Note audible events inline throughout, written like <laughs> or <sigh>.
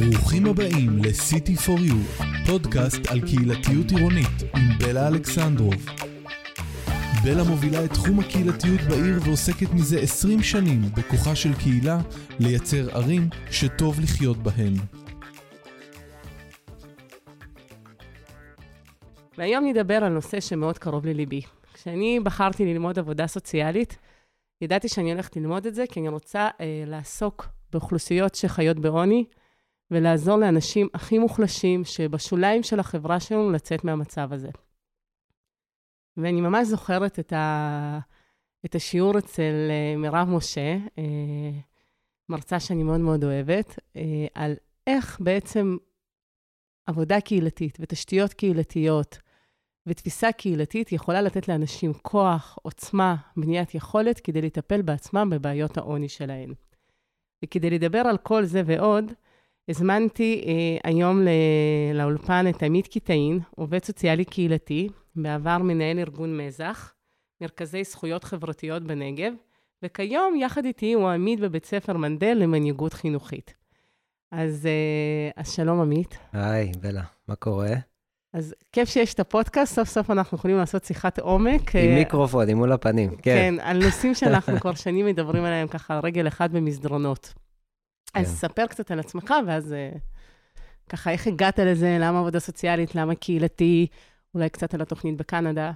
ברוכים הבאים ל-City for You, פודקאסט על קהילתיות עירונית עם בלה אלכסנדרוב. בלה מובילה את תחום הקהילתיות בעיר ועוסקת מזה 20 שנים בכוחה של קהילה לייצר ערים שטוב לחיות בהן. והיום נדבר על נושא שמאוד קרוב לליבי. כשאני בחרתי ללמוד עבודה סוציאלית, ידעתי שאני הולכת ללמוד את זה כי אני רוצה אה, לעסוק באוכלוסיות שחיות בעוני, ולעזור לאנשים הכי מוחלשים שבשוליים של החברה שלנו לצאת מהמצב הזה. ואני ממש זוכרת את, ה... את השיעור אצל אה, מירב משה, אה, מרצה שאני מאוד מאוד אוהבת, אה, על איך בעצם עבודה קהילתית ותשתיות קהילתיות ותפיסה קהילתית יכולה לתת לאנשים כוח, עוצמה, בניית יכולת כדי לטפל בעצמם בבעיות העוני שלהם. וכדי לדבר על כל זה ועוד, הזמנתי אה, היום ל- לאולפן את עמית קיטאין, עובד סוציאלי קהילתי, בעבר מנהל ארגון מזח, מרכזי זכויות חברתיות בנגב, וכיום יחד איתי הוא עמית בבית ספר מנדל למנהיגות חינוכית. אז, אה, אז שלום עמית. היי, בלה, מה קורה? אז כיף שיש את הפודקאסט, סוף סוף אנחנו יכולים לעשות שיחת עומק. עם אה, מיקרופון, עם מול הפנים, כן. כן, על נושאים <laughs> שאנחנו כבר שנים מדברים עליהם ככה על רגל אחד במסדרונות. כן. אז ספר קצת על עצמך, ואז אה, ככה, איך הגעת לזה, למה עבודה סוציאלית, למה קהילתי, אולי קצת על התוכנית בקנדה.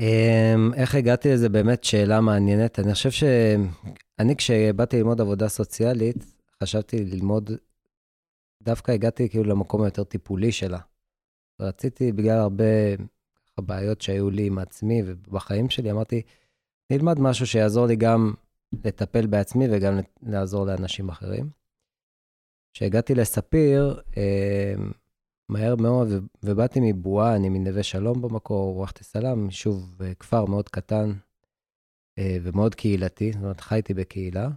אמ, איך הגעתי לזה? באמת שאלה מעניינת. אני חושב שאני, כשבאתי ללמוד עבודה סוציאלית, חשבתי ללמוד, דווקא הגעתי כאילו למקום היותר טיפולי שלה. רציתי, בגלל הרבה ככה, בעיות שהיו לי עם עצמי ובחיים שלי, אמרתי, נלמד משהו שיעזור לי גם לטפל בעצמי וגם לעזור לאנשים אחרים. כשהגעתי לספיר, אמ, מהר מאוד, ובאתי מבועה, אני מנווה שלום במקור, רוחתי סלאם, יישוב, אה, כפר מאוד קטן אה, ומאוד קהילתי, זאת אומרת, חייתי בקהילה.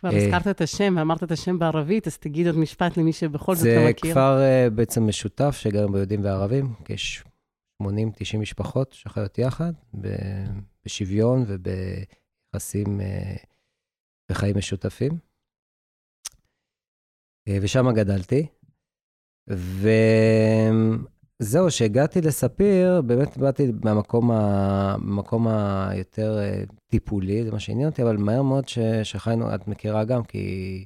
כבר אה, הזכרת את השם ואמרת את השם בערבית, אז תגיד עוד משפט למי שבכל זאת זה לא מכיר. כפר אה, בעצם משותף שגרים בו יהודים וערבים, כ-80-90 משפחות שחיות יחד, בשוויון וביחסים, בחיים משותפים. אה, ושם גדלתי. וזהו, כשהגעתי לספיר, באמת באתי מהמקום ה... מהמקום היותר אה, טיפולי, זה מה שעניין אותי, אבל מהר מאוד. שחיינו, את מכירה גם, כי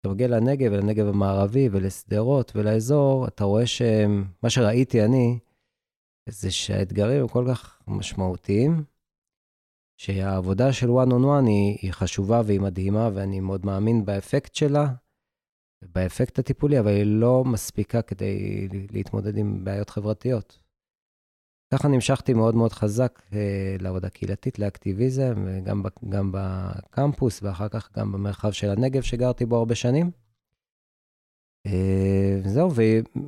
אתה מגיע לנגב ולנגב המערבי ולשדרות ולאזור, אתה רואה שמה שראיתי אני, זה שהאתגרים הם כל כך משמעותיים, שהעבודה של one on one היא, היא חשובה והיא מדהימה, ואני מאוד מאמין באפקט שלה, באפקט הטיפולי, אבל היא לא מספיקה כדי להתמודד עם בעיות חברתיות. ככה נמשכתי מאוד מאוד חזק אה, לעבודה קהילתית, לאקטיביזם, גם, ב, גם בקמפוס ואחר כך גם במרחב של הנגב שגרתי בו הרבה שנים. אה, זהו,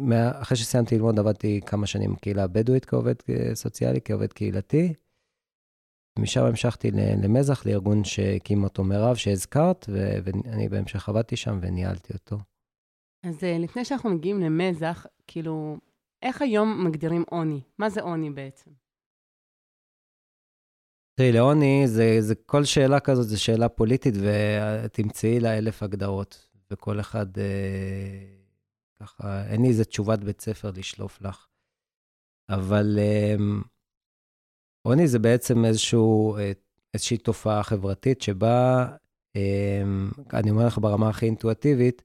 ואחרי שסיימתי ללמוד עבדתי כמה שנים בקהילה הבדואית כעובד אה, סוציאלי, כעובד קהילתי. משם המשכתי למזח, לארגון שהקים אותו מירב, שהזכרת, ואני בהמשך עבדתי שם וניהלתי אותו. אז אה, לפני שאנחנו מגיעים למזח, כאילו, איך היום מגדירים עוני? מה זה עוני בעצם? תראי, לעוני, זה, זה כל שאלה כזאת, זו שאלה פוליטית, ותמצאי לה אלף הגדרות. וכל אחד, אה, ככה, אין לי איזה תשובת בית ספר לשלוף לך. אבל אה, עוני זה בעצם איזשהו, אה, איזושהי תופעה חברתית שבה, אה, אני אומר לך ברמה הכי אינטואטיבית,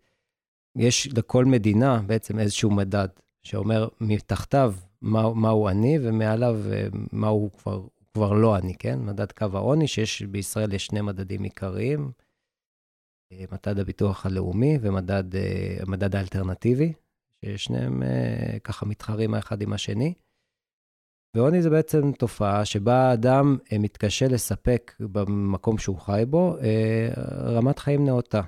יש לכל מדינה בעצם איזשהו מדד שאומר מתחתיו מה, מהו עני ומעליו אה, מהו כבר, כבר לא עני, כן? מדד קו העוני, שיש בישראל יש שני מדדים עיקריים, אה, מדד הביטוח הלאומי ומדד האלטרנטיבי, ששניהם ככה מתחרים האחד עם השני. ועוני זה בעצם תופעה שבה האדם אה, מתקשה לספק במקום שהוא חי בו אה, רמת חיים נאותה.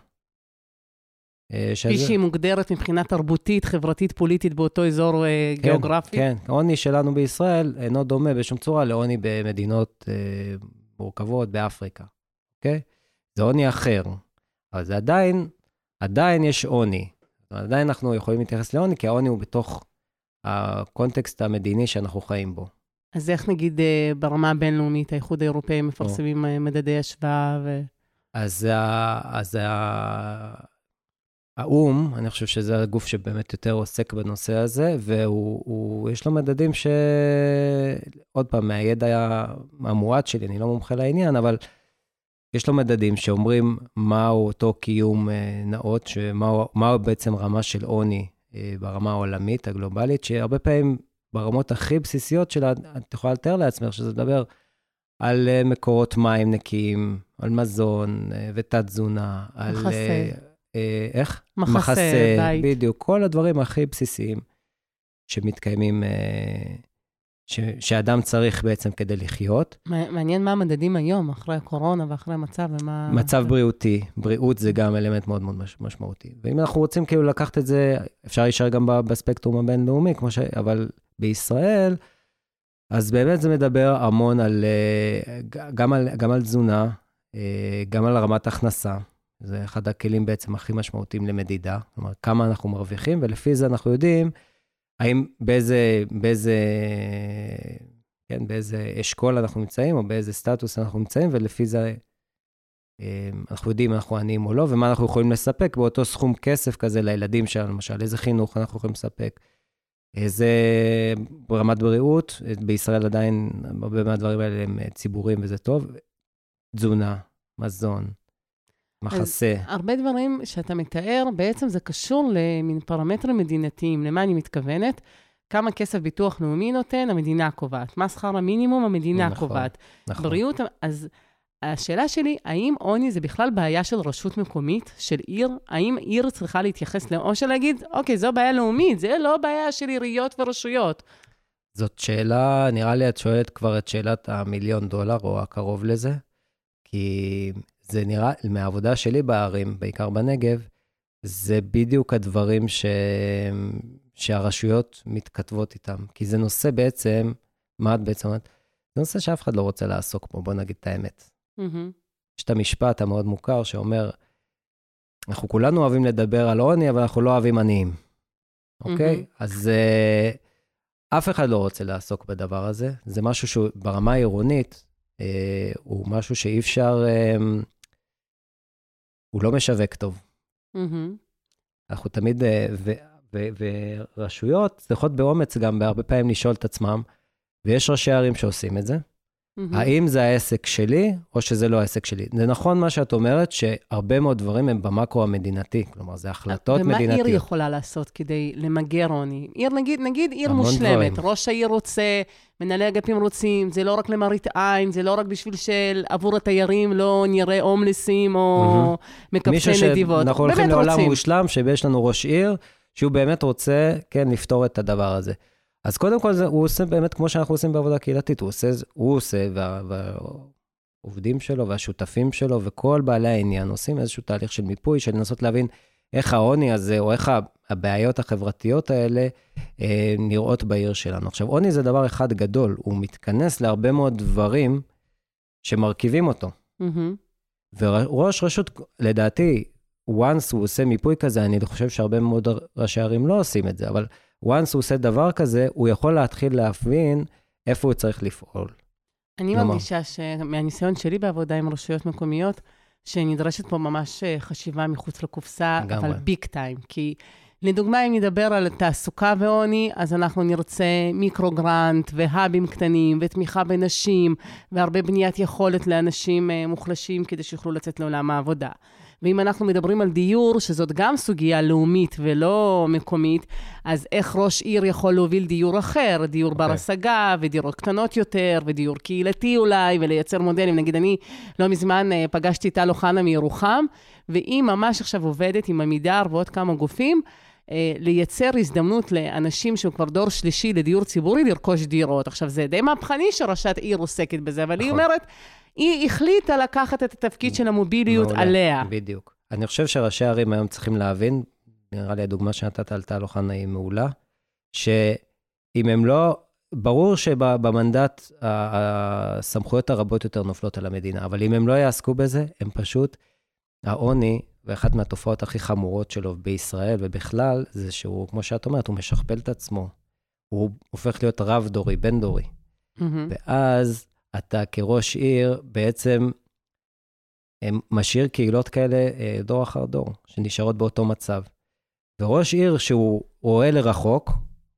אה, כפי שהיא מוגדרת מבחינה תרבותית, חברתית, פוליטית באותו אזור אה, כן, גיאוגרפי? כן, העוני שלנו בישראל אינו דומה בשום צורה לעוני במדינות אה, מורכבות באפריקה, אוקיי? זה עוני אחר, אבל זה עדיין, עדיין יש עוני. עדיין אנחנו יכולים להתייחס לעוני, כי העוני הוא בתוך הקונטקסט המדיני שאנחנו חיים בו. אז איך נגיד אה, ברמה הבינלאומית, האיחוד האירופאי מפרסמים אה, מדדי השוואה ו... אז, אז האו"ם, אני חושב שזה הגוף שבאמת יותר עוסק בנושא הזה, ויש לו מדדים ש... עוד פעם, מהידע המועט שלי, אני לא מומחה לעניין, אבל יש לו מדדים שאומרים מהו אותו קיום אה, נאות, שמהו מהו בעצם רמה של עוני ברמה העולמית, הגלובלית, שהרבה פעמים ברמות הכי בסיסיות שלה, את יכולה לתאר לעצמך שזה מדבר על אה, מקורות מים נקיים, על מזון ותת-תזונה, על... מחסה. אה, איך? מחסה, בית. בדיוק, כל הדברים הכי בסיסיים שמתקיימים, אה, ש, שאדם צריך בעצם כדי לחיות. מע- מעניין מה המדדים היום, אחרי הקורונה ואחרי המצב, ומה... מצב בריאותי, בריאות זה גם אלמנט מאוד מאוד מש- משמעותי. ואם אנחנו רוצים כאילו לקחת את זה, אפשר להישאר גם בספקטרום הבינלאומי, ש... אבל בישראל, אז באמת זה מדבר המון על, אה, גם על, גם על תזונה, אה, גם על רמת הכנסה. זה אחד הכלים בעצם הכי משמעותיים למדידה, כלומר, כמה אנחנו מרוויחים, ולפי זה אנחנו יודעים האם באיזה, באיזה, כן, באיזה אשכול אנחנו נמצאים, או באיזה סטטוס אנחנו נמצאים, ולפי זה אה, אנחנו יודעים אם אנחנו עניים או לא, ומה אנחנו יכולים לספק באותו סכום כסף כזה לילדים שלנו, למשל, איזה חינוך אנחנו יכולים לספק, איזה רמת בריאות, בישראל עדיין הרבה מהדברים האלה הם אה, ציבוריים וזה טוב, תזונה, מזון, מחסה. הרבה דברים שאתה מתאר, בעצם זה קשור למין פרמטרים מדינתיים. למה אני מתכוונת? כמה כסף ביטוח לאומי נותן, המדינה קובעת. מה שכר המינימום, המדינה נכון, קובעת. נכון. בריאות, אז השאלה שלי, האם עוני זה בכלל בעיה של רשות מקומית, של עיר? האם עיר צריכה להתייחס, ל- או שלהגיד, אוקיי, זו בעיה לאומית, זה לא בעיה של עיריות ורשויות. זאת שאלה, נראה לי את שואלת כבר את שאלת המיליון דולר, או הקרוב לזה, כי זה נראה, מהעבודה שלי בערים, בעיקר בנגב, זה בדיוק הדברים ש... שהרשויות מתכתבות איתם. כי זה נושא בעצם, מה את בעצם אומרת? זה נושא שאף אחד לא רוצה לעסוק בו, בוא נגיד את האמת. מהמם. יש את המשפט המאוד מוכר שאומר, אנחנו כולנו אוהבים לדבר על עוני, אבל אנחנו לא אוהבים עניים, אוקיי? מהמם. אז uh, אף אחד לא רוצה לעסוק בדבר הזה. זה משהו שהוא ברמה העירונית, uh, הוא משהו שאי אפשר, uh, הוא לא משווק טוב. מהמם. אנחנו תמיד, uh, ו, ו, ורשויות צריכות באומץ גם בהרבה פעמים לשאול את עצמם, ויש ראשי ערים שעושים את זה, מהמם. האם זה העסק שלי, או שזה לא העסק שלי? זה נכון מה שאת אומרת, שהרבה מאוד דברים הם במקרו המדינתי, כלומר, זה החלטות ומה מדינתיות. עיר יכולה לעשות כדי למגר עוני? עיר, נגיד, נגיד עיר מושלמת, דברים. ראש העיר רוצה, מנהלי אגפים רוצים, זה לא רק למראית עין, זה לא רק בשביל שעבור התיירים לא נראה הומלסים או מקבצי מישהו נדיבות. שאנחנו הולכים לעולם רוצים. מושלם, שיש לנו ראש עיר, שהוא באמת רוצה, כן, לפתור את הדבר הזה. אז קודם כל, זה, הוא עושה באמת כמו שאנחנו עושים בעבודה קהילתית, הוא עושה, הוא עושה, וה- והעובדים שלו והשותפים שלו וכל בעלי העניין עושים איזשהו תהליך של מיפוי, של לנסות להבין איך העוני הזה, או איך הבעיות החברתיות האלה אה, נראות בעיר שלנו. עכשיו, עוני זה דבר אחד גדול, הוא מתכנס להרבה מאוד דברים שמרכיבים אותו. מהמם. וראש רשות, לדעתי, once הוא עושה מיפוי כזה, אני חושב שהרבה מאוד ראשי ערים לא עושים את זה, אבל once הוא עושה דבר כזה, הוא יכול להתחיל להבין איפה הוא צריך לפעול. אני למה? מרגישה שמהניסיון שלי בעבודה עם רשויות מקומיות, שנדרשת פה ממש אה, חשיבה מחוץ לקופסה, לגמרי. אבל ביג טיים. כי לדוגמה, אם נדבר על תעסוקה ועוני, אז אנחנו נרצה מיקרו-גרנט והאבים קטנים ותמיכה בנשים, והרבה בניית יכולת לאנשים אה, מוחלשים כדי שיוכלו לצאת לעולם העבודה. ואם אנחנו מדברים על דיור, שזאת גם סוגיה לאומית ולא מקומית, אז איך ראש עיר יכול להוביל דיור אחר, דיור בר אוקיי. השגה, ודירות קטנות יותר, ודיור קהילתי אולי, ולייצר מודלים. נגיד, אני לא מזמן אה, פגשתי את טל אוחנה מירוחם, והיא ממש עכשיו עובדת עם עמידר ועוד כמה גופים, אה, לייצר הזדמנות לאנשים שהם כבר דור שלישי לדיור ציבורי לרכוש דירות. עכשיו, זה די מהפכני שראשת עיר עוסקת בזה, אבל היא נכון. אומרת, היא החליטה לקחת את התפקיד של המוביליות מעולה, עליה. בדיוק. אני חושב שראשי ערים היום צריכים להבין, נראה לי הדוגמה שנתת על טל אוחנה היא מעולה, שאם הם לא, ברור שבמנדט הסמכויות הרבות יותר נופלות על המדינה, אבל אם הם לא יעסקו בזה, הם פשוט, העוני, ואחת מהתופעות הכי חמורות שלו בישראל ובכלל, זה שהוא, כמו שאת אומרת, הוא משכפל את עצמו. הוא הופך להיות רב-דורי, בין-דורי. מהמם. ואז אתה כראש עיר בעצם משאיר קהילות כאלה אה, דור אחר דור, שנשארות באותו מצב. וראש עיר שהוא רואה לרחוק,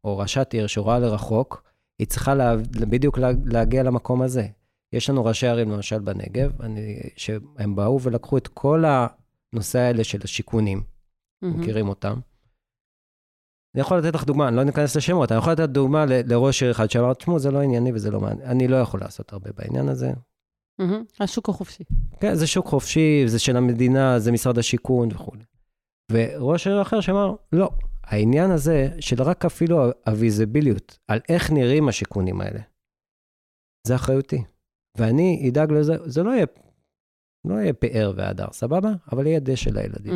או ראשת עיר שרואה לרחוק, היא צריכה לה, בדיוק לה, להגיע למקום הזה. יש לנו ראשי ערים, למשל בנגב, אני, שהם באו ולקחו את כל הנושא האלה של השיכונים, mm-hmm. מכירים אותם. אני יכול לתת לך דוגמה, אני לא ניכנס לשמות, אני יכול לתת דוגמה לראש עיר אחד שאמר, תשמעו, זה לא ענייני וזה לא מעניין, אני לא יכול לעשות הרבה בעניין הזה. השוק החופשי. כן, זה שוק חופשי, זה של המדינה, זה משרד השיכון וכולי. וראש עיר אחר שאמר, לא, העניין הזה של רק אפילו הוויזיביליות, על איך נראים השיכונים האלה, זה אחריותי. ואני אדאג לזה, זה לא יהיה, לא יהיה פאר והדר, סבבה? אבל יהיה דשא לילדים.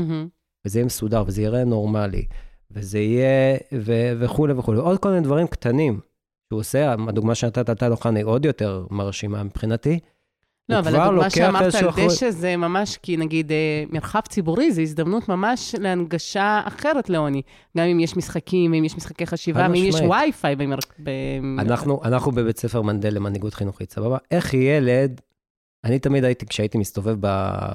וזה יהיה מסודר, וזה יראה נורמלי, וזה יהיה, ו- וכולי וכולי. עוד כל מיני דברים קטנים שהוא עושה, הדוגמה שנתת על תהלוכה היא עוד יותר מרשימה מבחינתי. לא, אבל הדוגמה שאמרת על דשא זה ממש, כי נגיד אה, מרחב ציבורי, זה הזדמנות ממש להנגשה אחרת לעוני. גם אם יש משחקים, אם יש משחקי חשיבה, אם יש וי-פיי במר... אנחנו, אנחנו בבית ספר מנדל למנהיגות חינוכית, סבבה? איך ילד, אני תמיד הייתי, כשהייתי מסתובב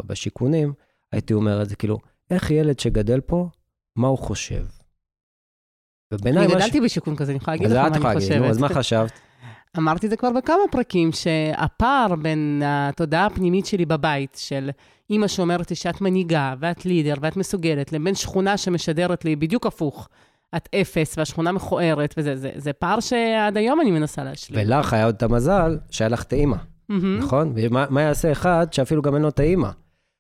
בשיכונים, הייתי אומר את זה, כאילו, איך ילד שגדל פה, מה הוא חושב? אני גדלתי ש... בשיכון כזה, אני יכולה להגיד לך מה אני חושבת. אז מה חשבת? אמרתי את זה כבר בכמה פרקים, שהפער בין התודעה הפנימית שלי בבית, של אימא שאומרת לי שאת מנהיגה, ואת לידר, ואת מסוגלת, לבין שכונה שמשדרת לי בדיוק הפוך. את אפס, והשכונה מכוערת, וזה זה, זה פער שעד היום אני מנסה להשלים. ולך היה עוד את המזל שהיה לך את האימא, mm-hmm. נכון? ומה יעשה אחד שאפילו גם אין לו את האימא?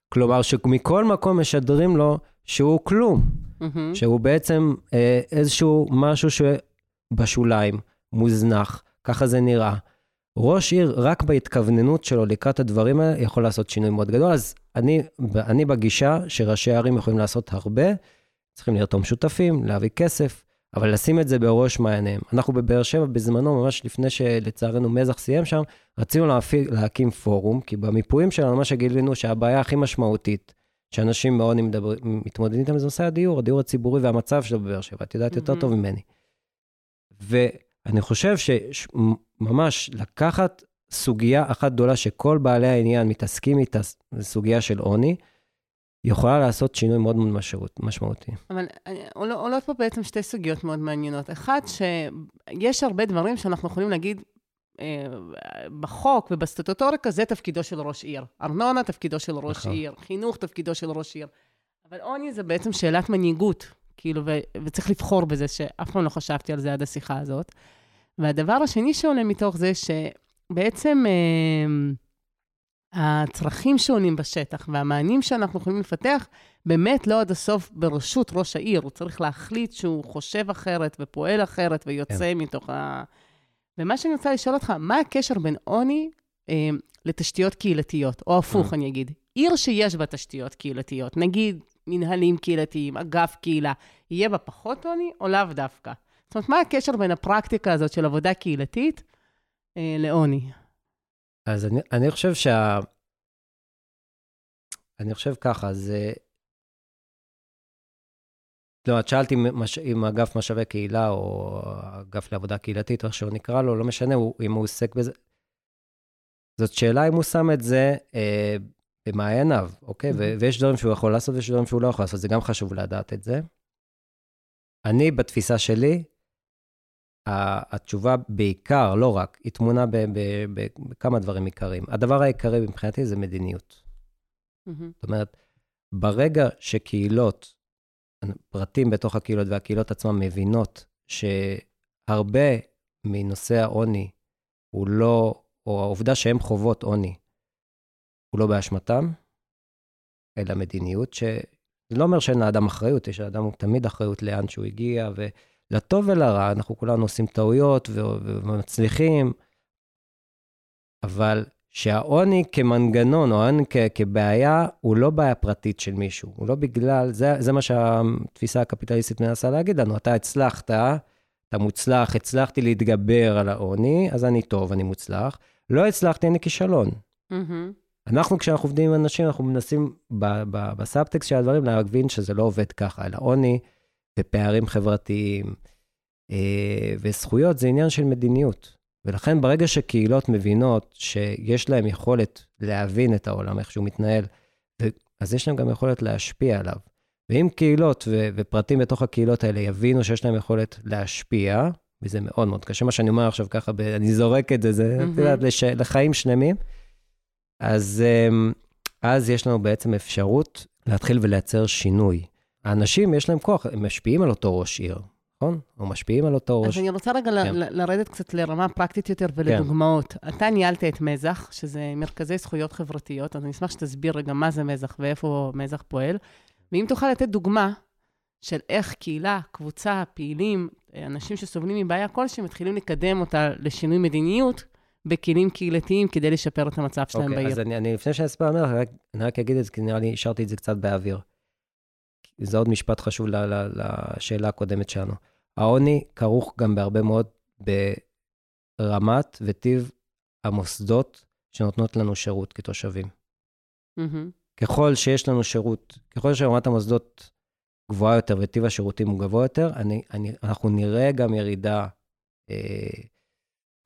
כלומר, שמכל מקום משדרים לו שהוא כלום, mm-hmm. שהוא בעצם אה, איזשהו משהו שבשוליים, מוזנח, ככה זה נראה. ראש עיר, רק בהתכווננות שלו לקראת הדברים האלה, יכול לעשות שינוי מאוד גדול. אז אני, אני בגישה שראשי ערים יכולים לעשות הרבה, צריכים לרתום שותפים, להביא כסף, אבל לשים את זה בראש מעייניהם. אנחנו בבאר שבע, בזמנו, ממש לפני שלצערנו מזח סיים שם, רצינו להפי, להקים פורום, כי במיפויים שלנו, מה שגילינו שהבעיה הכי משמעותית, שאנשים מאוד מתמודדים איתם, זה נושא הדיור, הדיור הציבורי והמצב שלו בבאר שבע. את יודעת יותר טוב ממני. אני חושב שממש לקחת סוגיה אחת גדולה שכל בעלי העניין מתעסקים איתה, זו סוגיה של עוני, יכולה לעשות שינוי מאוד מאוד משמעותי. אבל עולות פה בעצם שתי סוגיות מאוד מעניינות. אחת, שיש הרבה דברים שאנחנו יכולים להגיד אה, בחוק ובסטטוטוריקה, זה תפקידו של ראש עיר. ארנונה, תפקידו של ראש נכון. עיר. חינוך, תפקידו של ראש עיר. אבל עוני זה בעצם שאלת מנהיגות. כאילו, ו- וצריך לבחור בזה, שאף פעם לא חשבתי על זה עד השיחה הזאת. והדבר השני שעולה מתוך זה, שבעצם אה, הצרכים שעולים בשטח והמענים שאנחנו יכולים לפתח, באמת לא עד הסוף ברשות ראש העיר. הוא צריך להחליט שהוא חושב אחרת ופועל אחרת ויוצא כן. מתוך ה... ומה שאני רוצה לשאול אותך, מה הקשר בין עוני אה, לתשתיות קהילתיות? או הפוך, אה. אני אגיד, עיר שיש בה תשתיות קהילתיות, נגיד מנהלים קהילתיים, אגף קהילה, יהיה בה פחות עוני או לאו דווקא? זאת אומרת, מה הקשר בין הפרקטיקה הזאת של עבודה קהילתית אה, לעוני? אז אני, אני חושב שה... אני חושב ככה, זה... לא, את שאלת אם. אם אגף משאבי קהילה או אגף לעבודה קהילתית, או איך שהוא נקרא לו, לא משנה הוא, אם הוא עוסק בזה. זאת שאלה אם הוא שם את זה אה, במעייניו, אוקיי? Mm-hmm. ויש דברים שהוא יכול לעשות ויש דברים שהוא לא יכול לעשות, זה גם חשוב לדעת את זה. אני, בתפיסה שלי, התשובה בעיקר, לא רק, היא טמונה בכמה דברים עיקריים. הדבר העיקרי מבחינתי זה מדיניות. Mm-hmm. זאת אומרת, ברגע שקהילות, פרטים בתוך הקהילות והקהילות עצמן מבינות שהרבה מנושא העוני הוא לא, או העובדה שהן חוות עוני, הוא לא באשמתם, אלא מדיניות, שזה לא אומר שאין לאדם אחריות, יש לאדם תמיד אחריות לאן שהוא הגיע, ולטוב ולרע, אנחנו כולנו עושים טעויות ומצליחים, אבל שהעוני כמנגנון, או העוני כבעיה, הוא לא בעיה פרטית של מישהו. הוא לא בגלל, זה, זה מה שהתפיסה הקפיטליסטית מנסה להגיד לנו. אתה הצלחת, אתה מוצלח, הצלחתי להתגבר על העוני, אז אני טוב, אני מוצלח. לא הצלחתי, אני כישלון. Mm-hmm. אנחנו, כשאנחנו עובדים עם אנשים, אנחנו מנסים בסאבטקסט של הדברים להבין שזה לא עובד ככה, אלא עוני ופערים חברתיים אה, וזכויות זה עניין של מדיניות. ולכן ברגע שקהילות מבינות שיש להם יכולת להבין את העולם, איך שהוא מתנהל, אז יש להם גם יכולת להשפיע עליו. ואם קהילות ו- ופרטים בתוך הקהילות האלה יבינו שיש להם יכולת להשפיע, וזה מאוד מאוד קשה, מה שאני אומר עכשיו ככה, ב- אני זורק את זה, זה, את יודעת, לש- לחיים שלמים, אז, אמ, אז יש לנו בעצם אפשרות להתחיל ולייצר שינוי. האנשים, יש להם כוח, הם משפיעים על אותו ראש עיר, נכון? או משפיעים על אותו אז ראש... אני רוצה רגע כן. ל- לרדת קצת לרמה פרקטית יותר ולדוגמאות. אתה ניהלת את מזח, שזה מרכזי זכויות חברתיות, אז אני אשמח שתסביר רגע מה זה מזח ואיפה מזח פועל. ואם תוכל לתת דוגמה של איך קהילה, קבוצה, פעילים, אנשים שסובלים מבעיה כלשהי, מתחילים לקדם אותה לשינוי מדיניות בכלים קהילתיים כדי לשפר את המצב שלהם אוקיי, בעיר. אז אני, אני לפני שאני אספר רק- אני רק אגיד את זה, כי נראה לי השארתי את זה קצת באוויר. זה עוד משפט חשוב ל, ל, לשאלה הקודמת שלנו. העוני כרוך גם בהרבה מאוד ברמת וטיב המוסדות שנותנות לנו שירות כתושבים. מהמם. ככל שיש לנו שירות, ככל שרמת המוסדות גבוהה יותר וטיב השירותים הוא גבוה יותר, אני, אני, אנחנו נראה גם ירידה, אה,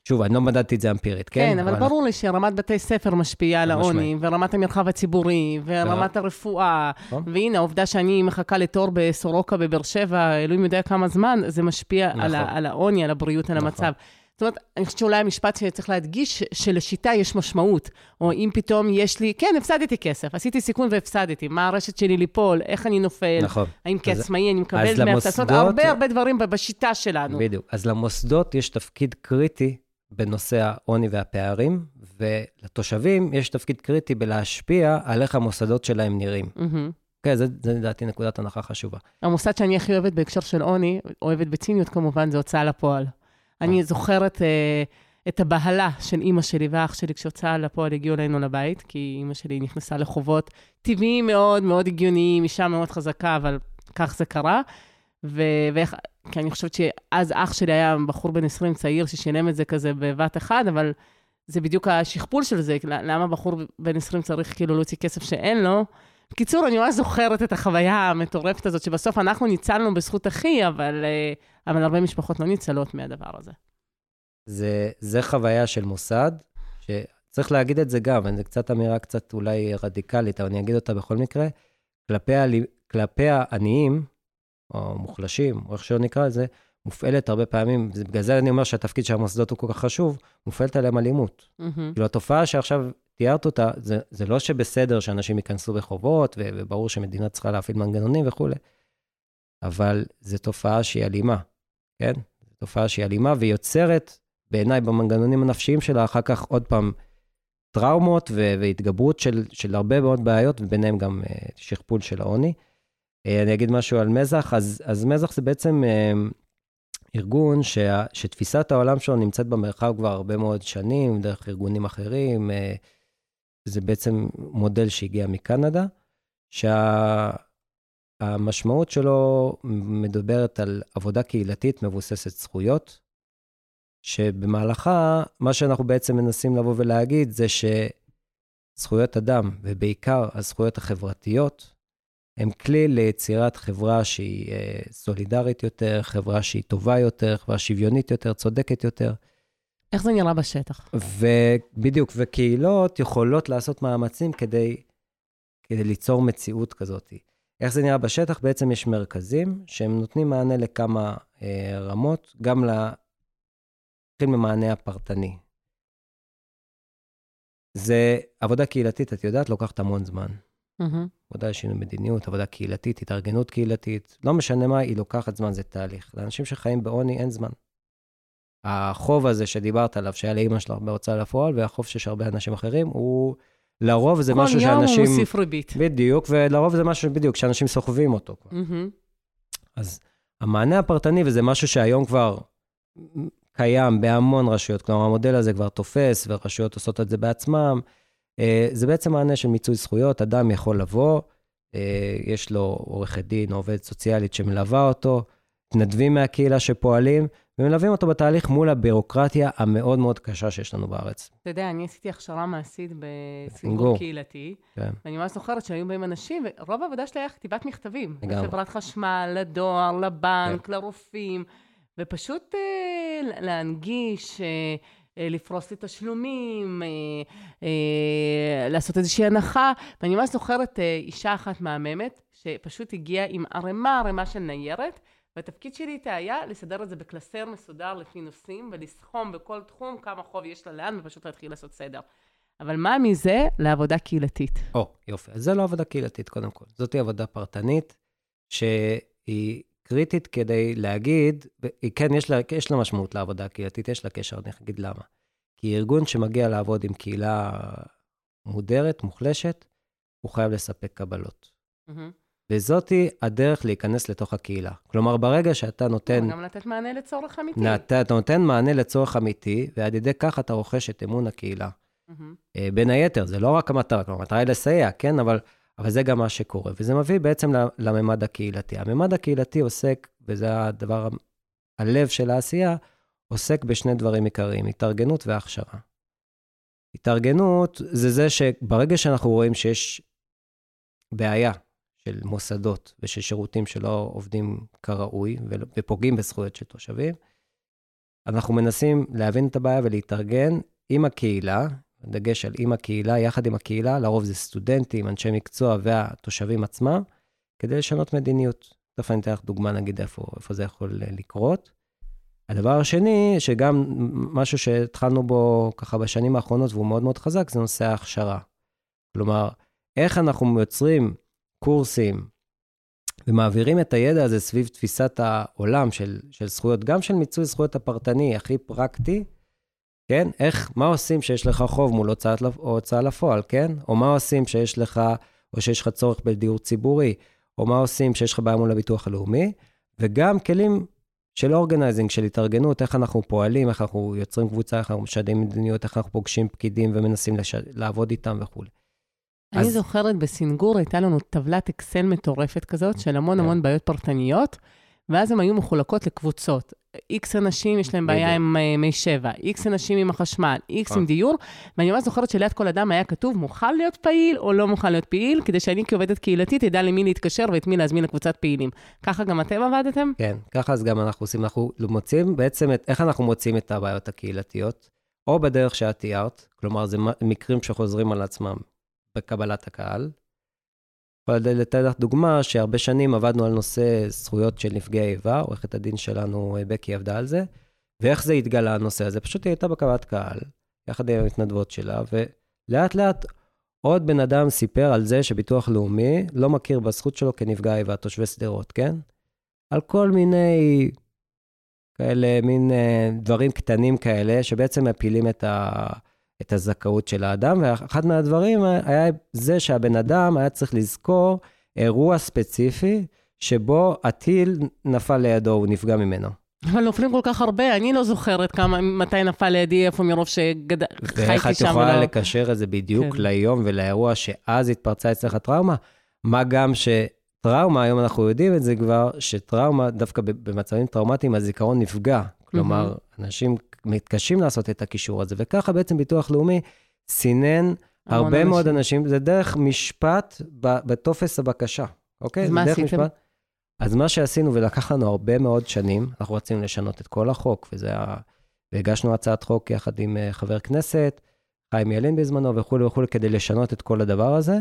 שוב, אני לא מדדתי את זה אמפירית, כן? כן, אבל ברור לי שרמת בתי ספר משפיעה על העוני. ורמת המרחב הציבורי, ורמת הרפואה, נכון. והנה, העובדה שאני מחכה לתור בסורוקה בבאר שבע, אלוהים יודע כמה זמן, זה משפיע על, נכון. על העוני, על הבריאות, על נכון. המצב. זאת אומרת, אני חושבת שאולי המשפט שצריך להדגיש, שלשיטה יש משמעות. או אם פתאום יש לי, כן, הפסדתי כסף, עשיתי סיכון והפסדתי, מה הרשת שלי ליפול, איך אני נופל, נכון. האם כעצמאי אני מקבל דמי הפסד. זאת אומרת, למוסדות- הרבה הרבה דברים בשיטה שלנו. בדיוק. אז למוסדות יש תפקיד קריטי בנושא העוני והפערים, ולתושבים יש תפקיד קריטי בלהשפיע על איך המוסדות שלהם נראים. מהמם. כן, זה, זה לדעתי נקודת הנחה חשובה. המוסד שאני הכי אוהבת בהקשר של עוני, אוהבת בציניות כמובן, זה הוצאה לפועל. אני זוכרת אה, את הבהלה של אימא שלי ואח שלי כשהוצאה לפועל הגיעו אלינו לבית, כי אימא שלי נכנסה לחובות טבעיים מאוד, מאוד הגיוניים, אישה מאוד חזקה, אבל כך זה קרה. ו- ואיך, כי אני חושבת שאז אח שלי היה בחור בן 20 צעיר ששילם את זה כזה בבת אחת, אבל זה בדיוק השכפול של זה, למה בחור בן 20 צריך כאילו להוציא כסף שאין לו? בקיצור, אני ממש זוכרת את החוויה המטורפת הזאת, שבסוף אנחנו ניצלנו בזכות אחי, אבל, אה, אבל הרבה משפחות לא ניצלות מהדבר הזה. זה, זה חוויה של מוסד, שצריך להגיד את זה גם, זו קצת אמירה קצת אולי רדיקלית, אבל אני אגיד אותה בכל מקרה, כלפי, כלפי העניים, או מוחלשים, או איך שלא נקרא לזה, מופעלת הרבה פעמים, בגלל זה אני אומר שהתפקיד של המוסדות הוא כל כך חשוב, מופעלת עליהם אלימות. מהמם. כאילו, התופעה שעכשיו תיארת אותה, זה, זה לא שבסדר שאנשים ייכנסו בחובות, ו- וברור שמדינה צריכה להפעיל מנגנונים וכולי, אבל זו תופעה שהיא אלימה, כן? זו תופעה שהיא אלימה ויוצרת, בעיניי, במנגנונים הנפשיים שלה, אחר כך עוד פעם, טראומות והתגברות של, של הרבה מאוד בעיות, וביניהם גם uh, שכפול של העוני. Uh, אני אגיד משהו על מזח, אז, אז מזח זה בעצם uh, ארגון שה, שתפיסת העולם שלו נמצאת במרחב כבר הרבה מאוד שנים, דרך ארגונים אחרים. אה, זה בעצם מודל שהגיע מקנדה, שהמשמעות שלו מדברת על עבודה קהילתית מבוססת זכויות, שבמהלכה, מה שאנחנו בעצם מנסים לבוא ולהגיד זה שזכויות אדם, ובעיקר הזכויות החברתיות, הם כלי ליצירת חברה שהיא אה, סולידרית יותר, חברה שהיא טובה יותר, חברה שוויונית יותר, צודקת יותר. איך זה נראה בשטח? ובדיוק, וקהילות יכולות לעשות מאמצים כדי, כדי ליצור מציאות כזאת. איך זה נראה בשטח? בעצם יש מרכזים שהם נותנים מענה לכמה אה, רמות, גם ל... נתחיל ממענה הפרטני. זה עבודה קהילתית, את יודעת, לוקחת המון זמן. מהמם. עבודה לשינוי מדיניות, עבודה קהילתית, התארגנות קהילתית, לא משנה מה, היא לוקחת זמן, זה תהליך. לאנשים שחיים בעוני אין זמן. החוב הזה שדיברת עליו, שהיה לאימא שלך בהוצאה לפועל, והחוב שיש הרבה אנשים אחרים, הוא לרוב זה משהו כל יום הוא שאנשים... מוסיף ריבית. בדיוק, ולרוב זה משהו בדיוק, שאנשים סוחבים אותו. כבר. מהמם. אז המענה הפרטני, וזה משהו שהיום כבר קיים בהמון רשויות, כלומר, המודל הזה כבר תופס, ורשויות עושות את זה בעצמם. אה, זה בעצם מענה של מיצוי זכויות, אדם יכול לבוא, אה, יש לו עורכת דין או עובדת סוציאלית שמלווה אותו, מתנדבים מהקהילה שפועלים, ומלווים אותו בתהליך מול הבירוקרטיה המאוד מאוד קשה שיש לנו בארץ. אתה יודע, אני עשיתי הכשרה מעשית בסינגור. קהילתי, כן. ואני ממש זוכרת שהיו באים אנשים, ורוב העבודה שלי היה כתיבת מכתבים. לגמרי. כן. לחברת חשמל, לדואר, לבנק, לרופאים, ופשוט אה, להנגיש, אה, לפרוס לי תשלומים, אה, אה, לעשות איזושהי הנחה. ואני ממש זוכרת אה, אישה אחת מהממת, שפשוט הגיעה עם ערימה ערימה של ניירת, והתפקיד שלי איתה היה לסדר את זה בקלסר מסודר לפי נושאים, ולסכום בכל תחום כמה חוב יש לה לאן, ופשוט להתחיל לעשות סדר. אבל מה מזה לעבודה קהילתית? או, יופי. אז זה לא עבודה קהילתית, קודם כל. זאת עבודה פרטנית, שהיא קריטית כדי להגיד, כן, יש לה, יש לה משמעות לעבודה הקהילתית, יש לה קשר, אני אגיד למה. כי ארגון שמגיע לעבוד עם קהילה מודרת, מוחלשת, הוא חייב לספק קבלות. Mm-hmm. וזאתי הדרך להיכנס לתוך הקהילה. כלומר, ברגע שאתה נותן... גם לתת מענה לצורך אמיתי. נת, אתה נותן מענה לצורך אמיתי, ועל ידי כך אתה רוכש את אמון הקהילה. Mm-hmm. בין היתר, זה לא רק המטרה, כלומר, המטרה היא לסייע, כן? אבל, אבל זה גם מה שקורה. וזה מביא בעצם לממד הקהילתי. הממד הקהילתי עוסק, וזה הדבר, הלב של העשייה, עוסק בשני דברים עיקריים, התארגנות והכשרה. התארגנות זה זה שברגע שאנחנו רואים שיש בעיה של מוסדות ושל שירותים שלא עובדים כראוי ופוגעים בזכויות של תושבים, אנחנו מנסים להבין את הבעיה ולהתארגן עם הקהילה, דגש על עם הקהילה, יחד עם הקהילה, לרוב זה סטודנטים, אנשי מקצוע והתושבים עצמם, כדי לשנות מדיניות. תכף אני אתן לך דוגמה, נגיד, איפה, איפה זה יכול לקרות. הדבר השני, שגם משהו שהתחלנו בו ככה בשנים האחרונות והוא מאוד מאוד חזק, זה נושא ההכשרה. כלומר, איך אנחנו יוצרים קורסים ומעבירים את הידע הזה סביב תפיסת העולם של, של זכויות, גם של מיצוי זכויות הפרטני הכי פרקטי, כן? איך, מה עושים שיש לך חוב מול הוצאה לפועל, כן? או מה עושים שיש לך, או שיש לך צורך בדיור ציבורי, או מה עושים שיש לך בעיה מול הביטוח הלאומי, וגם כלים של organizing, של התארגנות, איך אנחנו פועלים, איך אנחנו יוצרים קבוצה, איך אנחנו משנים מדיניות, איך אנחנו פוגשים פקידים ומנסים לש... לעבוד איתם וכולי. אני אז... זוכרת בסינגור, הייתה לנו טבלת אקסל מטורפת כזאת, של המון. כן. המון בעיות פרטניות, ואז הן היו מחולקות לקבוצות. איקס אנשים יש להם בעיה עם אה, מי שבע, איקס אנשים עם החשמל, איקס עם אה. דיור, ואני ממש זוכרת שליד כל אדם היה כתוב, מוכן להיות פעיל או לא מוכן להיות פעיל, כדי שאני כעובדת קהילתית אדע למי להתקשר ואת מי להזמין לקבוצת פעילים. ככה גם אתם עבדתם? כן, ככה אז גם אנחנו עושים. אנחנו מוצאים בעצם את, איך אנחנו מוצאים את הבעיות הקהילתיות, או בדרך שאת תיארת, כלומר, זה מקרים שחוזרים על עצמם בקבלת הקהל, אבל לתת לך דוגמה, שהרבה שנים עבדנו על נושא זכויות של נפגעי איבה, עורכת הדין שלנו, בקי, עבדה על זה, ואיך זה התגלה הנושא הזה? פשוט היא הייתה בקבלת קהל, יחד עם המתנדבות שלה, ולאט לאט עוד בן אדם סיפר על זה שביטוח לאומי לא מכיר בזכות שלו כנפגע איבה, תושבי שדרות, כן? על כל מיני כאלה, מין אה, דברים קטנים כאלה, שבעצם מפילים את ה... את הזכאות של האדם, ואחד מהדברים היה זה שהבן אדם היה צריך לזכור אירוע ספציפי שבו הטיל נפל לידו, הוא נפגע ממנו. אבל נופלים כל כך הרבה, אני לא זוכרת כמה, מתי נפל לידי, איפה מרוב שחייתי שם. ואיך את יכולה ולא... לקשר את זה בדיוק כן. ליום ולאירוע שאז התפרצה אצלך טראומה? מה גם שטראומה, היום אנחנו יודעים את זה כבר, שטראומה, דווקא במצבים טראומטיים, הזיכרון נפגע. כלומר, mm-hmm. אנשים מתקשים לעשות את הקישור הזה, וככה בעצם ביטוח לאומי סינן הרבה אנשים. מאוד אנשים, זה דרך משפט בטופס הבקשה, אוקיי? אז מה עשיתם? משפט. אז מה שעשינו, ולקח לנו הרבה מאוד שנים, אנחנו רצינו לשנות את כל החוק, וזה ה... והגשנו הצעת חוק יחד עם אה, חבר כנסת, חיים ילין בזמנו וכולי וכולי, כדי לשנות את כל הדבר הזה.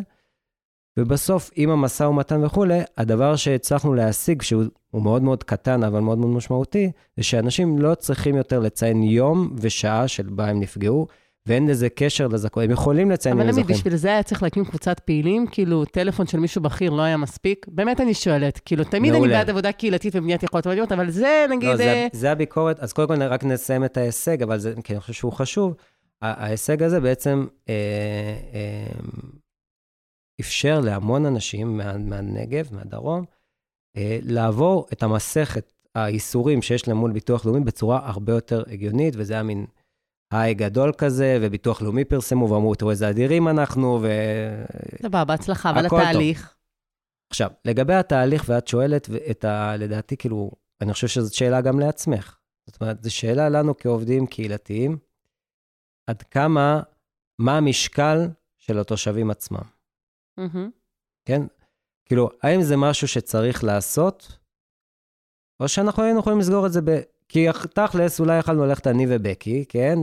ובסוף, עם המשא ומתן וכולי, הדבר שהצלחנו להשיג, שהוא מאוד מאוד קטן, אבל מאוד מאוד משמעותי, זה שאנשים לא צריכים יותר לציין יום ושעה שבה הם נפגעו, ואין לזה קשר לזכות. הם יכולים לציין אם הם זוכים. אבל בשביל זה היה צריך להקים קבוצת פעילים? כאילו, טלפון של מישהו בכיר לא היה מספיק? באמת אני שואלת. כאילו, תמיד מעולה. אני בעד עבודה קהילתית ובניית יכולות מדהימות, אבל זה, נגיד... לא, זה, אה, זה הביקורת. אז קודם כל רק נסיים את ההישג, אבל זה, כי אני חושב שהוא חשוב. ההישג הזה בעצם... אה, אה, אפשר להמון אנשים מה, מהנגב, מהדרום, אה, לעבור את המסכת האיסורים שיש להם מול ביטוח לאומי בצורה הרבה יותר הגיונית, וזה היה מין היי גדול כזה, וביטוח לאומי פרסמו ואמרו, תראו איזה אדירים אנחנו, ו... סבבה, בהצלחה, אבל התהליך. טוב. עכשיו, לגבי התהליך, ואת שואלת את ה... לדעתי, כאילו, אני חושב שזאת שאלה גם לעצמך. זאת אומרת, זו שאלה לנו כעובדים קהילתיים, עד כמה, מה המשקל של התושבים עצמם. Mm-hmm. כן? כאילו, האם זה משהו שצריך לעשות, או שאנחנו היינו יכולים לסגור את זה ב... כי תכלס, אולי יכלנו ללכת אני ובקי, כן?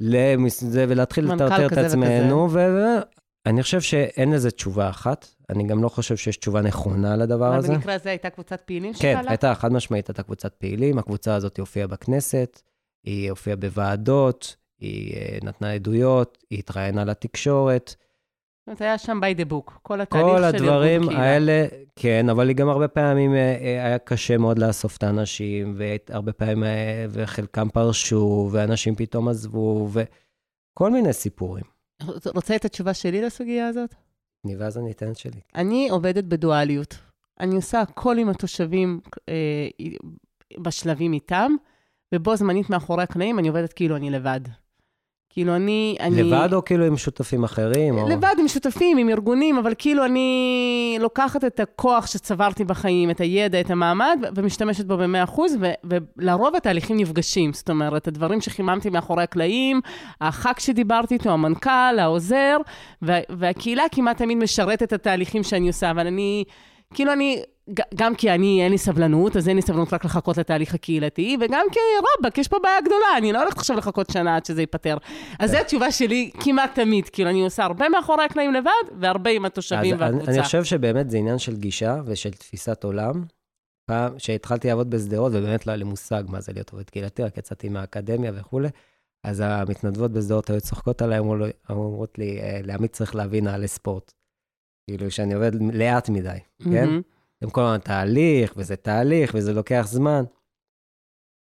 לזה, ולהתחיל מנכ"ל לטרטר את עצמנו, ואני חושב שאין לזה תשובה אחת. אני גם לא חושב שיש תשובה נכונה לדבר אבל הזה. במקרה הזה הייתה קבוצת פעילים כן, שפעלה? הייתה חד משמעית, הייתה קבוצת פעילים, הקבוצה הזאת הופיעה בכנסת, היא הופיעה בוועדות, היא אה, נתנה עדויות, היא התראיינה לתקשורת. זאת אומרת, היה שם by the book, כל התהליך כל של ארגון הדברים קהילה. האלה, כן, אבל גם הרבה פעמים אה, אה, היה קשה מאוד לאסוף את האנשים, והרבה פעמים, אה, וחלקם פרשו, ואנשים פתאום עזבו, וכל מיני סיפורים. רוצה את התשובה שלי לסוגיה הזאת? אני ואז אני אתן את שלי. אני עובדת בדואליות. אני עושה הכל עם התושבים אה, בשלבים איתם, ובו זמנית מאחורי הקלעים אני עובדת כאילו אני לבד. כאילו אני... אני... לבד או כאילו עם שותפים אחרים? או... לבד עם שותפים, עם ארגונים, אבל כאילו אני לוקחת את הכוח שצברתי בחיים, את הידע, את המעמד, ומשתמשת בו ב-100%, ו- ולרוב התהליכים נפגשים. זאת אומרת, הדברים שחיממתי מאחורי הקלעים, הח"כ שדיברתי איתו, המנכ"ל, העוזר, וה- והקהילה כמעט תמיד משרתת את התהליכים שאני עושה, אבל אני... כאילו אני, גם כי אני, אין לי סבלנות, אז אין לי סבלנות רק לחכות לתהליך הקהילתי, וגם כי, רבאק, יש פה בעיה גדולה, אני לא הולכת עכשיו לחכות שנה עד שזה ייפתר. אז זו התשובה שלי כמעט תמיד, כאילו, אני עושה הרבה מאחורי הקלעים לבד, והרבה עם התושבים והקבוצה. אני חושב שבאמת זה עניין של גישה ושל תפיסת עולם. פעם שהתחלתי לעבוד בשדרות, ובאמת לא היה לי מושג מה זה להיות עובד קהילתי, רק יצאתי מהאקדמיה וכולי, אז המתנדבות בשדרות היו צוחקות עליי, אומרות לי, "אה, לעמית צריך להביא נעלי ספורט. כאילו, שאני עובד לאט מדי, כן? הם כל הזמן תהליך, וזה תהליך, וזה לוקח זמן.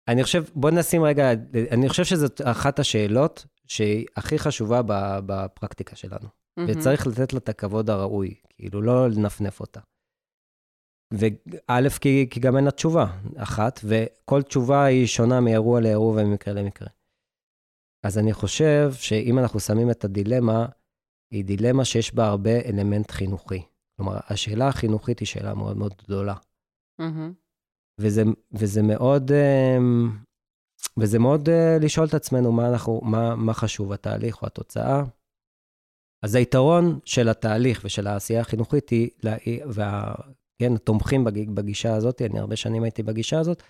אני חושב, בוא נשים רגע, אני חושב שזאת אחת השאלות שהיא הכי חשובה בפרקטיקה שלנו. מהמם. וצריך לתת לה את הכבוד הראוי, כאילו, לא לנפנף אותה. וא', כי, כי גם אין לה תשובה אחת, וכל תשובה היא שונה מאירוע לאירוע וממקרה למקרה. אז אני חושב שאם אנחנו שמים את הדילמה, היא דילמה שיש בה הרבה אלמנט חינוכי. כלומר, השאלה החינוכית היא שאלה מאוד מאוד גדולה. מהמם. וזה, וזה מאוד, אמ, וזה מאוד אה, לשאול את עצמנו מה, אנחנו, מה, מה חשוב, התהליך או התוצאה. אז היתרון של התהליך ושל העשייה החינוכית היא, לה- וה, כן, התומכים בג- בגישה הזאת, אני הרבה שנים הייתי בגישה הזאת,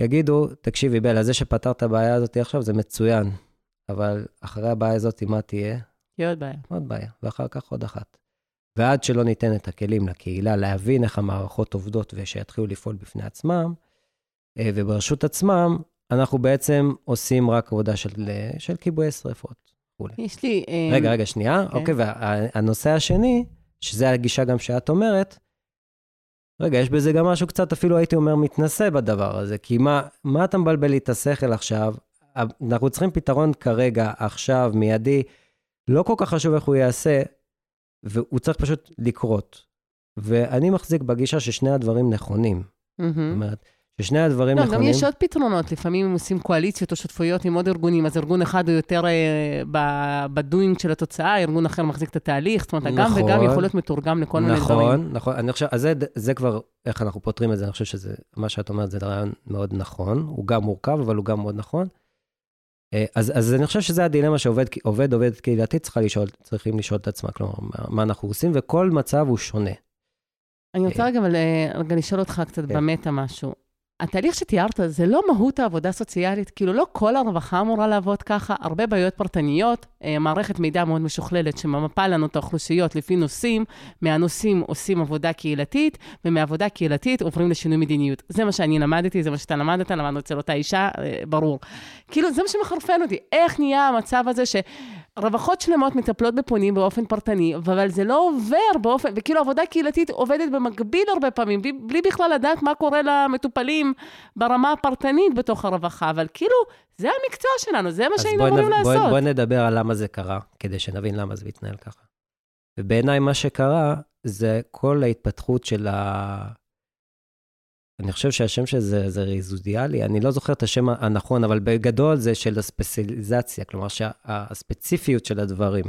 יגידו, תקשיבי, בלה, זה שפתרת את הבעיה הזאת עכשיו זה מצוין, אבל אחרי הבעיה הזאת, מה תהיה? תהיה עוד בעיה. עוד בעיה, ואחר כך עוד אחת. ועד שלא ניתן את הכלים לקהילה להבין איך המערכות עובדות ושיתחילו לפעול בפני עצמם, אה, וברשות עצמם, אנחנו בעצם עושים רק עבודה של, אה, של כיבוי שרפות. יש לי... אה, רגע, רגע, שנייה. כן. אוקיי, והנושא השני, שזה הגישה גם שאת אומרת, רגע, יש בזה גם משהו קצת, אפילו הייתי אומר, מתנשא בדבר הזה, כי מה, מה אתה מבלבל לי את השכל עכשיו? אנחנו צריכים פתרון כרגע, עכשיו, מיידי, לא כל כך חשוב איך הוא יעשה, והוא צריך פשוט לקרות. ואני מחזיק בגישה ששני הדברים נכונים. זאת מהמם. אומרת, ששני הדברים לא, נכונים. גם יש עוד פתרונות, לפעמים הם עושים קואליציות או שותפויות עם עוד ארגונים, אז ארגון אחד הוא יותר אה, בדוינג של התוצאה, ארגון אחר מחזיק את התהליך, זאת אומרת, גם נכון. וגם יכול להיות מתורגם לכל מיני דברים. נכון, נכון. אני חושב, אז זה, זה כבר, איך אנחנו פותרים את זה, אני חושב שזה, מה שאת אומרת זה רעיון מאוד נכון. הוא גם מורכב, אבל הוא גם מאוד נכון. אה, אז, אז אני חושב שזה הדילמה שעובד, עובד, עובדת קהילתית, צריכה לשאול, צריכים לשאול את עצמה, כלומר, מה, מה אנחנו עושים, וכל מצב הוא שונה. אני רוצה רגע, אבל, אה, רגע לשאול אותך קצת כן. במטה משהו. התהליך שתיארת, זה לא מהות העבודה הסוציאלית, כאילו לא כל הרווחה אמורה לעבוד ככה, הרבה בעיות פרטניות, אה, מערכת מידע מאוד משוכללת שממפה לנו את האוכלוסיות לפי נושאים, מהנושאים עושים עבודה קהילתית, ומעבודה קהילתית עוברים לשינוי מדיניות. זה מה שאני למדתי, זה מה שאתה למדת, למדנו אצל אותה אישה, אה, ברור. כאילו, זה מה שמחרפן אותי, איך נהיה המצב הזה ש... רווחות שלמות מטפלות בפונים באופן פרטני, אבל זה לא עובר באופן, וכאילו עבודה קהילתית עובדת במקביל הרבה פעמים, בלי, בלי בכלל לדעת מה קורה למטופלים ברמה הפרטנית בתוך הרווחה, אבל כאילו, זה המקצוע שלנו, זה מה שהיינו אמורים לעשות. בואי נדבר על למה זה קרה, כדי שנבין למה זה מתנהל ככה. ובעיניי מה שקרה זה כל ההתפתחות של ה... אני חושב שהשם של זה זה ריזודיאלי, אני לא זוכר את השם הנכון, אבל בגדול זה של הספציאליזציה, כלומר שהספציפיות של הדברים.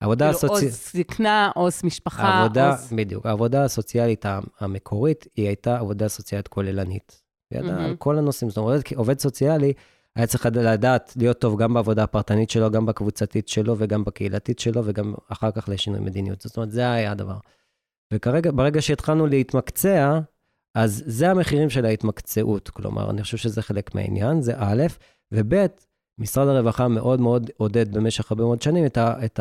העבודה כאילו, הסוציאלית... עו"ס זקנה, עו"ס משפחה, העבודה, עו"ס... בדיוק, העבודה הסוציאלית המקורית, היא הייתה עבודה סוציאלית כוללנית. היא ידעה על מהמם. כל הנושאים. זאת אומרת, עובד סוציאלי היה צריך לדעת להיות טוב גם בעבודה הפרטנית שלו, גם בקבוצתית שלו וגם בקהילתית שלו, וגם אחר כך לשינוי מדיניות. זאת אומרת, זה היה הדבר. וכרגע, ברגע שהתחלנו להתמקצע, אז זה המחירים של ההתמקצעות. כלומר, אני חושב שזה חלק מהעניין, זה א', וב', משרד הרווחה מאוד מאוד עודד במשך הרבה מאוד שנים את, ה, את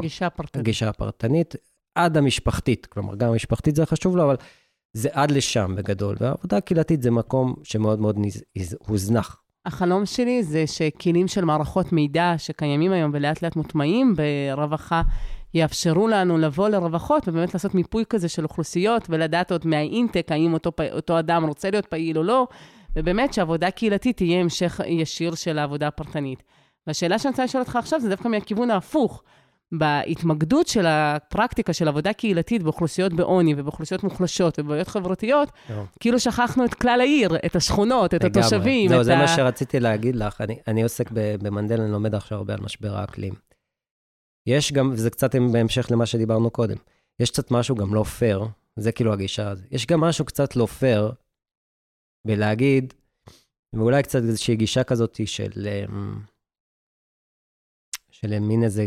גישה פרטנית. הגישה הפרטנית, עד המשפחתית. כלומר, גם המשפחתית זה חשוב לו, אבל זה עד לשם בגדול. והעבודה הקהילתית זה מקום שמאוד מאוד נז, הוזנח. החלום שלי זה שכלים של מערכות מידע שקיימים היום ולאט לאט מוטמעים ברווחה, יאפשרו לנו לבוא לרווחות ובאמת לעשות מיפוי כזה של אוכלוסיות ולדעת עוד מהאינטק, האם אותו, אותו אדם רוצה להיות פעיל או לא, ובאמת שעבודה קהילתית תהיה המשך ישיר של העבודה הפרטנית. והשאלה שאני רוצה לשאול אותך עכשיו זה דווקא מהכיוון ההפוך. בהתמקדות של הפרקטיקה של עבודה קהילתית באוכלוסיות בעוני ובאוכלוסיות מוחלשות ובבעיות חברתיות, לא. כאילו שכחנו את כלל העיר, את השכונות, את לגמרי. התושבים. זהו, את זה ה... מה שרציתי להגיד לך. אני, אני עוסק במנדל, אני לומד עכשיו הרבה על משבר האקלים. יש גם, וזה קצת בהמשך למה שדיברנו קודם, יש קצת משהו גם לא פייר, זה כאילו הגישה הזאת. יש גם משהו קצת לא פייר בלהגיד, ואולי קצת איזושהי גישה כזאת של, אמ, של מין איזה,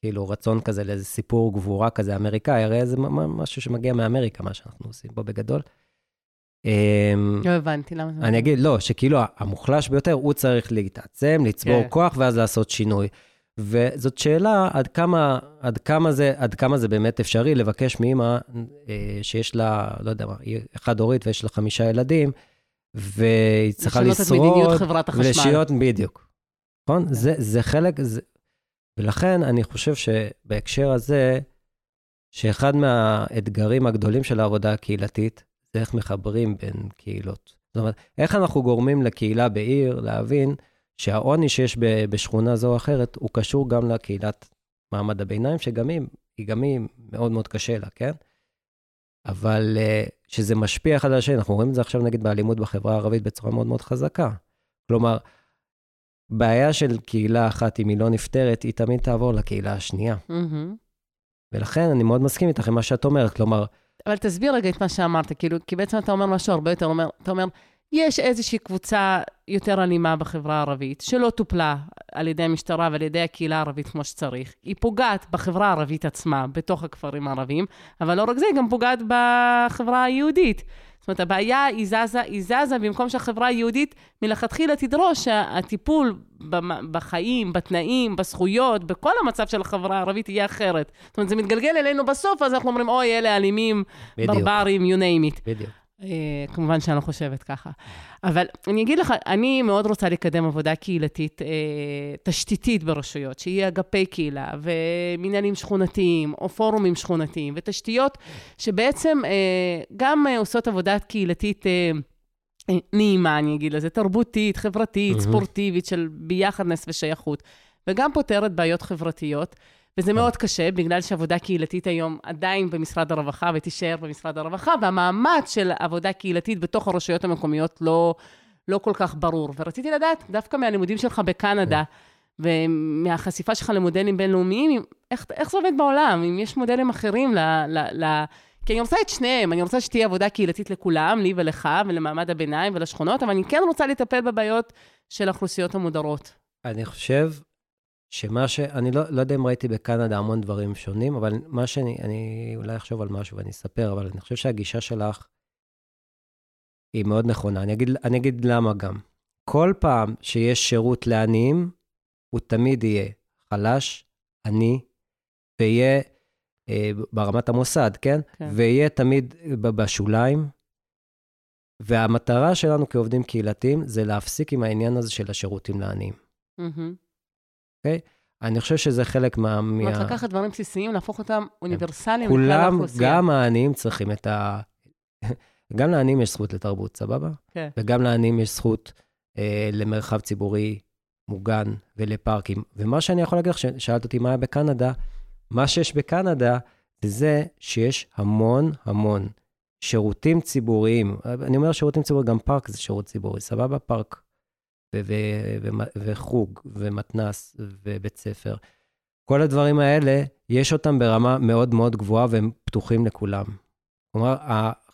כאילו, רצון כזה לאיזה סיפור גבורה כזה אמריקאי, הרי זה משהו שמגיע מאמריקה, מה שאנחנו עושים פה בגדול. אמ, לא הבנתי, למה זה... אני אגיד, לא, שכאילו המוחלש ביותר, הוא צריך להתעצם, לצבור כן. כוח, ואז לעשות שינוי. וזאת שאלה עד כמה, עד כמה, זה, עד כמה זה באמת אפשרי לבקש מאמא אה, שיש לה, לא יודע מה, היא חד-הורית ויש לה חמישה ילדים, והיא צריכה לשרוד. לשנות את מדיניות חברת החשמל. ולשיות, בדיוק. נכון? כן. זה, זה חלק, זה... ולכן אני חושב שבהקשר הזה, שאחד מהאתגרים הגדולים של העבודה הקהילתית, זה איך מחברים בין קהילות. זאת אומרת, איך אנחנו גורמים לקהילה בעיר להבין שהעוני שיש בשכונה זו או אחרת, הוא קשור גם לקהילת מעמד הביניים, שגם היא, היא גם היא מאוד מאוד קשה לה, כן? אבל uh, שזה משפיע אחד על השני, אנחנו רואים את זה עכשיו נגיד באלימות בחברה הערבית בצורה מאוד מאוד חזקה. כלומר, בעיה של קהילה אחת, אם היא לא נפתרת, היא תמיד תעבור לקהילה השנייה. Mm-hmm. ולכן אני מאוד מסכים איתך עם מה שאת אומרת, כלומר... אבל תסביר רגע את מה שאמרת, כאילו, כי בעצם אתה אומר משהו הרבה יותר, אומר, אתה אומר, יש איזושהי קבוצה יותר אלימה בחברה הערבית, שלא טופלה על ידי המשטרה ועל ידי הקהילה הערבית כמו שצריך. היא פוגעת בחברה הערבית עצמה, בתוך הכפרים הערביים, אבל לא רק זה, היא גם פוגעת בחברה היהודית. זאת אומרת, הבעיה היא זזה, היא זזה במקום שהחברה היהודית מלכתחילה תדרוש שהטיפול בחיים, בתנאים, בזכויות, בכל המצב של החברה הערבית יהיה אחרת. זאת אומרת, זה מתגלגל אלינו בסוף, אז אנחנו אומרים, אוי, אלה אלימים, ברברים, you name it. בדיוק. Uh, כמובן שאני לא חושבת ככה. אבל אני אגיד לך, אני מאוד רוצה לקדם עבודה קהילתית, uh, תשתיתית ברשויות, שיהיה אגפי קהילה ומנהלים שכונתיים או פורומים שכונתיים, ותשתיות שבעצם uh, גם עושות עבודה קהילתית נעימה, אני אגיד לזה, תרבותית, חברתית. ספורטיבית, של ביחדנס ושייכות, וגם פותרת בעיות חברתיות. וזה מאוד קשה, בגלל שעבודה קהילתית היום עדיין במשרד הרווחה ותישאר במשרד הרווחה, והמאמץ של עבודה קהילתית בתוך הרשויות המקומיות לא, לא כל כך ברור. ורציתי לדעת, דווקא מהלימודים שלך בקנדה, ומהחשיפה שלך למודלים בינלאומיים, איך, איך זה עובד בעולם? אם יש מודלים אחרים ל... ל, ל כי אני רוצה את שניהם, אני רוצה שתהיה עבודה קהילתית לכולם, לי ולך, ולמעמד הביניים ולשכונות, אבל אני כן רוצה לטפל בבעיות של האוכלוסיות המודרות. אני חושב שמה ש... אני לא, לא יודע אם ראיתי בקנדה המון דברים שונים, אבל מה שאני... אני אולי אחשוב על משהו ואני אספר, אבל אני חושב שהגישה שלך היא מאוד נכונה. אני אגיד, אני אגיד למה גם. כל פעם שיש שירות לעניים, הוא תמיד יהיה חלש, עני, ויהיה אה, ברמת המוסד, כן? כן? ויהיה תמיד בשוליים. והמטרה שלנו כעובדים קהילתיים זה להפסיק עם העניין הזה של השירותים לעניים. Mm-hmm. אוקיי? Okay? אני חושב שזה חלק מה... זאת אומרת, מה... לקחת דברים בסיסיים, להפוך אותם אוניברסליים לכלל האוכלוסייה. גם העניים צריכים את ה... <laughs> גם לעניים יש זכות לתרבות, סבבה? כן. וגם לעניים יש זכות אה, למרחב ציבורי מוגן ולפארקים. ומה שאני יכול להגיד לך, שאלת אותי מה היה בקנדה, מה שיש בקנדה זה שיש המון המון שירותים ציבוריים. אני אומר שירותים ציבוריים, גם פארק זה שירות ציבורי, סבבה? פארק וחוג, ומתנ"ס, ובית ספר. כל הדברים האלה, יש אותם ברמה מאוד מאוד גבוהה והם פתוחים לכולם. כלומר,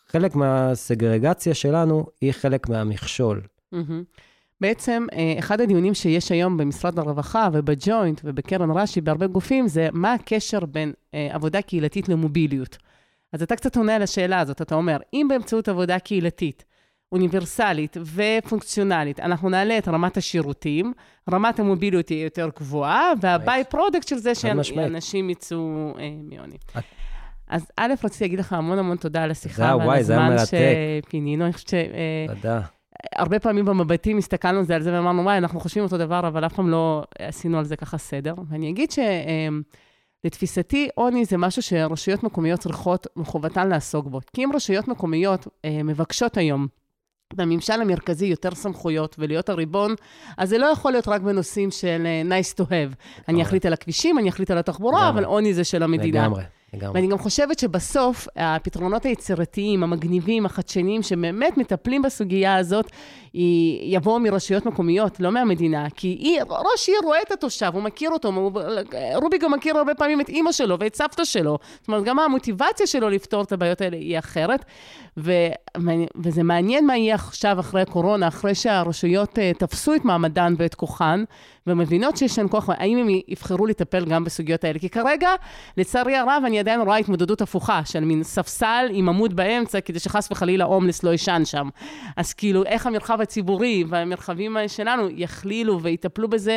חלק מהסגרגציה שלנו היא חלק מהמכשול. Mm-hmm. בעצם, אה, אחד הדיונים שיש היום במשרד הרווחה ובג'וינט ובקרן רש"י, בהרבה גופים, זה מה הקשר בין אה, עבודה קהילתית למוביליות. אז אתה קצת עונה על השאלה הזאת, אתה אומר, אם באמצעות עבודה קהילתית אוניברסלית ופונקציונלית, אנחנו נעלה את רמת השירותים, רמת המוביליות היא יותר גבוהה, וה-by-product של זה שאנשים יצאו אה, מעוני. אז א', רציתי להגיד לך המון המון תודה על השיחה ועל הזמן שפינית לנו. אני חושבת ש... אה, תודה. הרבה פעמים במבטים הסתכלנו על זה, על זה ואמרנו, וואי, אנחנו חושבים אותו דבר, אבל אף פעם לא עשינו על זה ככה סדר. ואני אגיד שלתפיסתי, עוני זה משהו שרשויות מקומיות צריכות מחובתן לעסוק בו. כי אם רשויות מקומיות אה, מבקשות היום בממשל המרכזי יותר סמכויות ולהיות הריבון, אז זה לא יכול להיות רק בנושאים של uh, nice to have. אני אחליט על הכבישים, אני אחליט על התחבורה, אבל עוני זה של המדינה. לגמרי. לגמרי. ואני גם חושבת שבסוף, הפתרונות היצירתיים, המגניבים, החדשניים, שבאמת מטפלים בסוגיה הזאת, יבואו מרשויות מקומיות, לא מהמדינה. כי היא, ראש עיר רואה את התושב, הוא מכיר אותו, הוא, רובי גם מכיר הרבה פעמים את אימא שלו ואת סבתא שלו. זאת אומרת, גם המוטיבציה שלו לפתור את הבעיות האלה היא אחרת. ו, וזה מעניין מה יהיה עכשיו, אחרי הקורונה, אחרי שהרשויות uh, תפסו את מעמדן ואת כוחן, ומבינות שיש להן כוח, האם הם יבחרו לטפל גם בסוגיות האלה? כי כרגע, לצערי הרב, אני עדיין רואה התמודדות הפוכה, של מין ספסל עם עמוד באמצע, כדי שחס וחלילה הומלס לא יישן שם. אז כאילו, איך המרחב הציבורי והמרחבים שלנו יכלילו ויטפלו בזה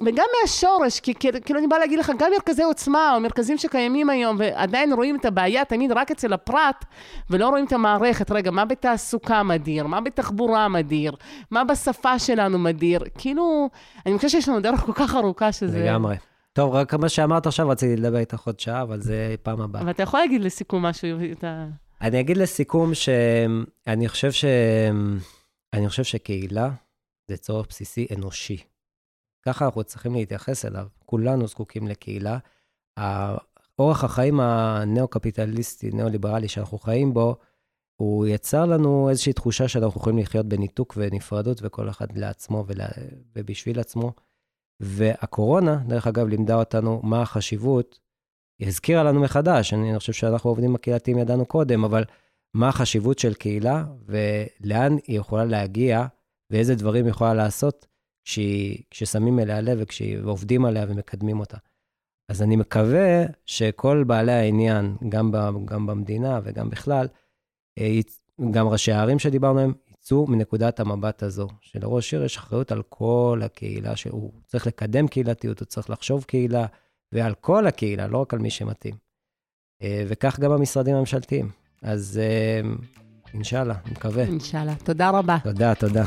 וגם מהשורש, כי כאילו אני באה להגיד לך, גם מרכזי עוצמה, או מרכזים שקיימים היום, ועדיין רואים את הבעיה תמיד רק אצל הפרט, ולא רואים את המערכת. רגע, מה בתעסוקה מדיר? מה בתחבורה מדיר? מה בשפה שלנו מדיר? כאילו, אני חושבת שיש לנו דרך כל כך ארוכה שזה... לגמרי. טוב, רק מה שאמרת עכשיו, רציתי לדבר איתך עוד שעה, אבל זה פעם הבאה. אבל אתה יכול להגיד לסיכום משהו, אתה... אני אגיד לסיכום שאני חושב ש... אני חושב שקהילה זה צורך בסיסי אנושי. ככה אנחנו צריכים להתייחס אליו. כולנו זקוקים לקהילה. אורח החיים הנאו-קפיטליסטי, נאו-ליברלי שאנחנו חיים בו, הוא יצר לנו איזושהי תחושה שאנחנו יכולים לחיות בניתוק ונפרדות, וכל אחד לעצמו ולה... ובשביל עצמו. והקורונה, דרך אגב, לימדה אותנו מה החשיבות, היא הזכירה לנו מחדש, אני חושב שאנחנו עובדים הקהילתיים ידענו קודם, אבל מה החשיבות של קהילה ולאן היא יכולה להגיע ואיזה דברים היא יכולה לעשות כשהיא, כששמים אליה לב ועובדים עליה ומקדמים אותה. אז אני מקווה שכל בעלי העניין, גם, ב, גם במדינה וגם בכלל, אה, גם ראשי הערים שדיברנו עליהם, יצאו מנקודת המבט הזו, שלראש עיר יש אחריות על כל הקהילה, שהוא צריך לקדם קהילתיות, הוא צריך לחשוב קהילה, ועל כל הקהילה, לא רק על מי שמתאים. אה, וכך גם המשרדים הממשלתיים. אז אה, אינשאללה, אני מקווה. אינשאללה. תודה רבה. תודה, תודה.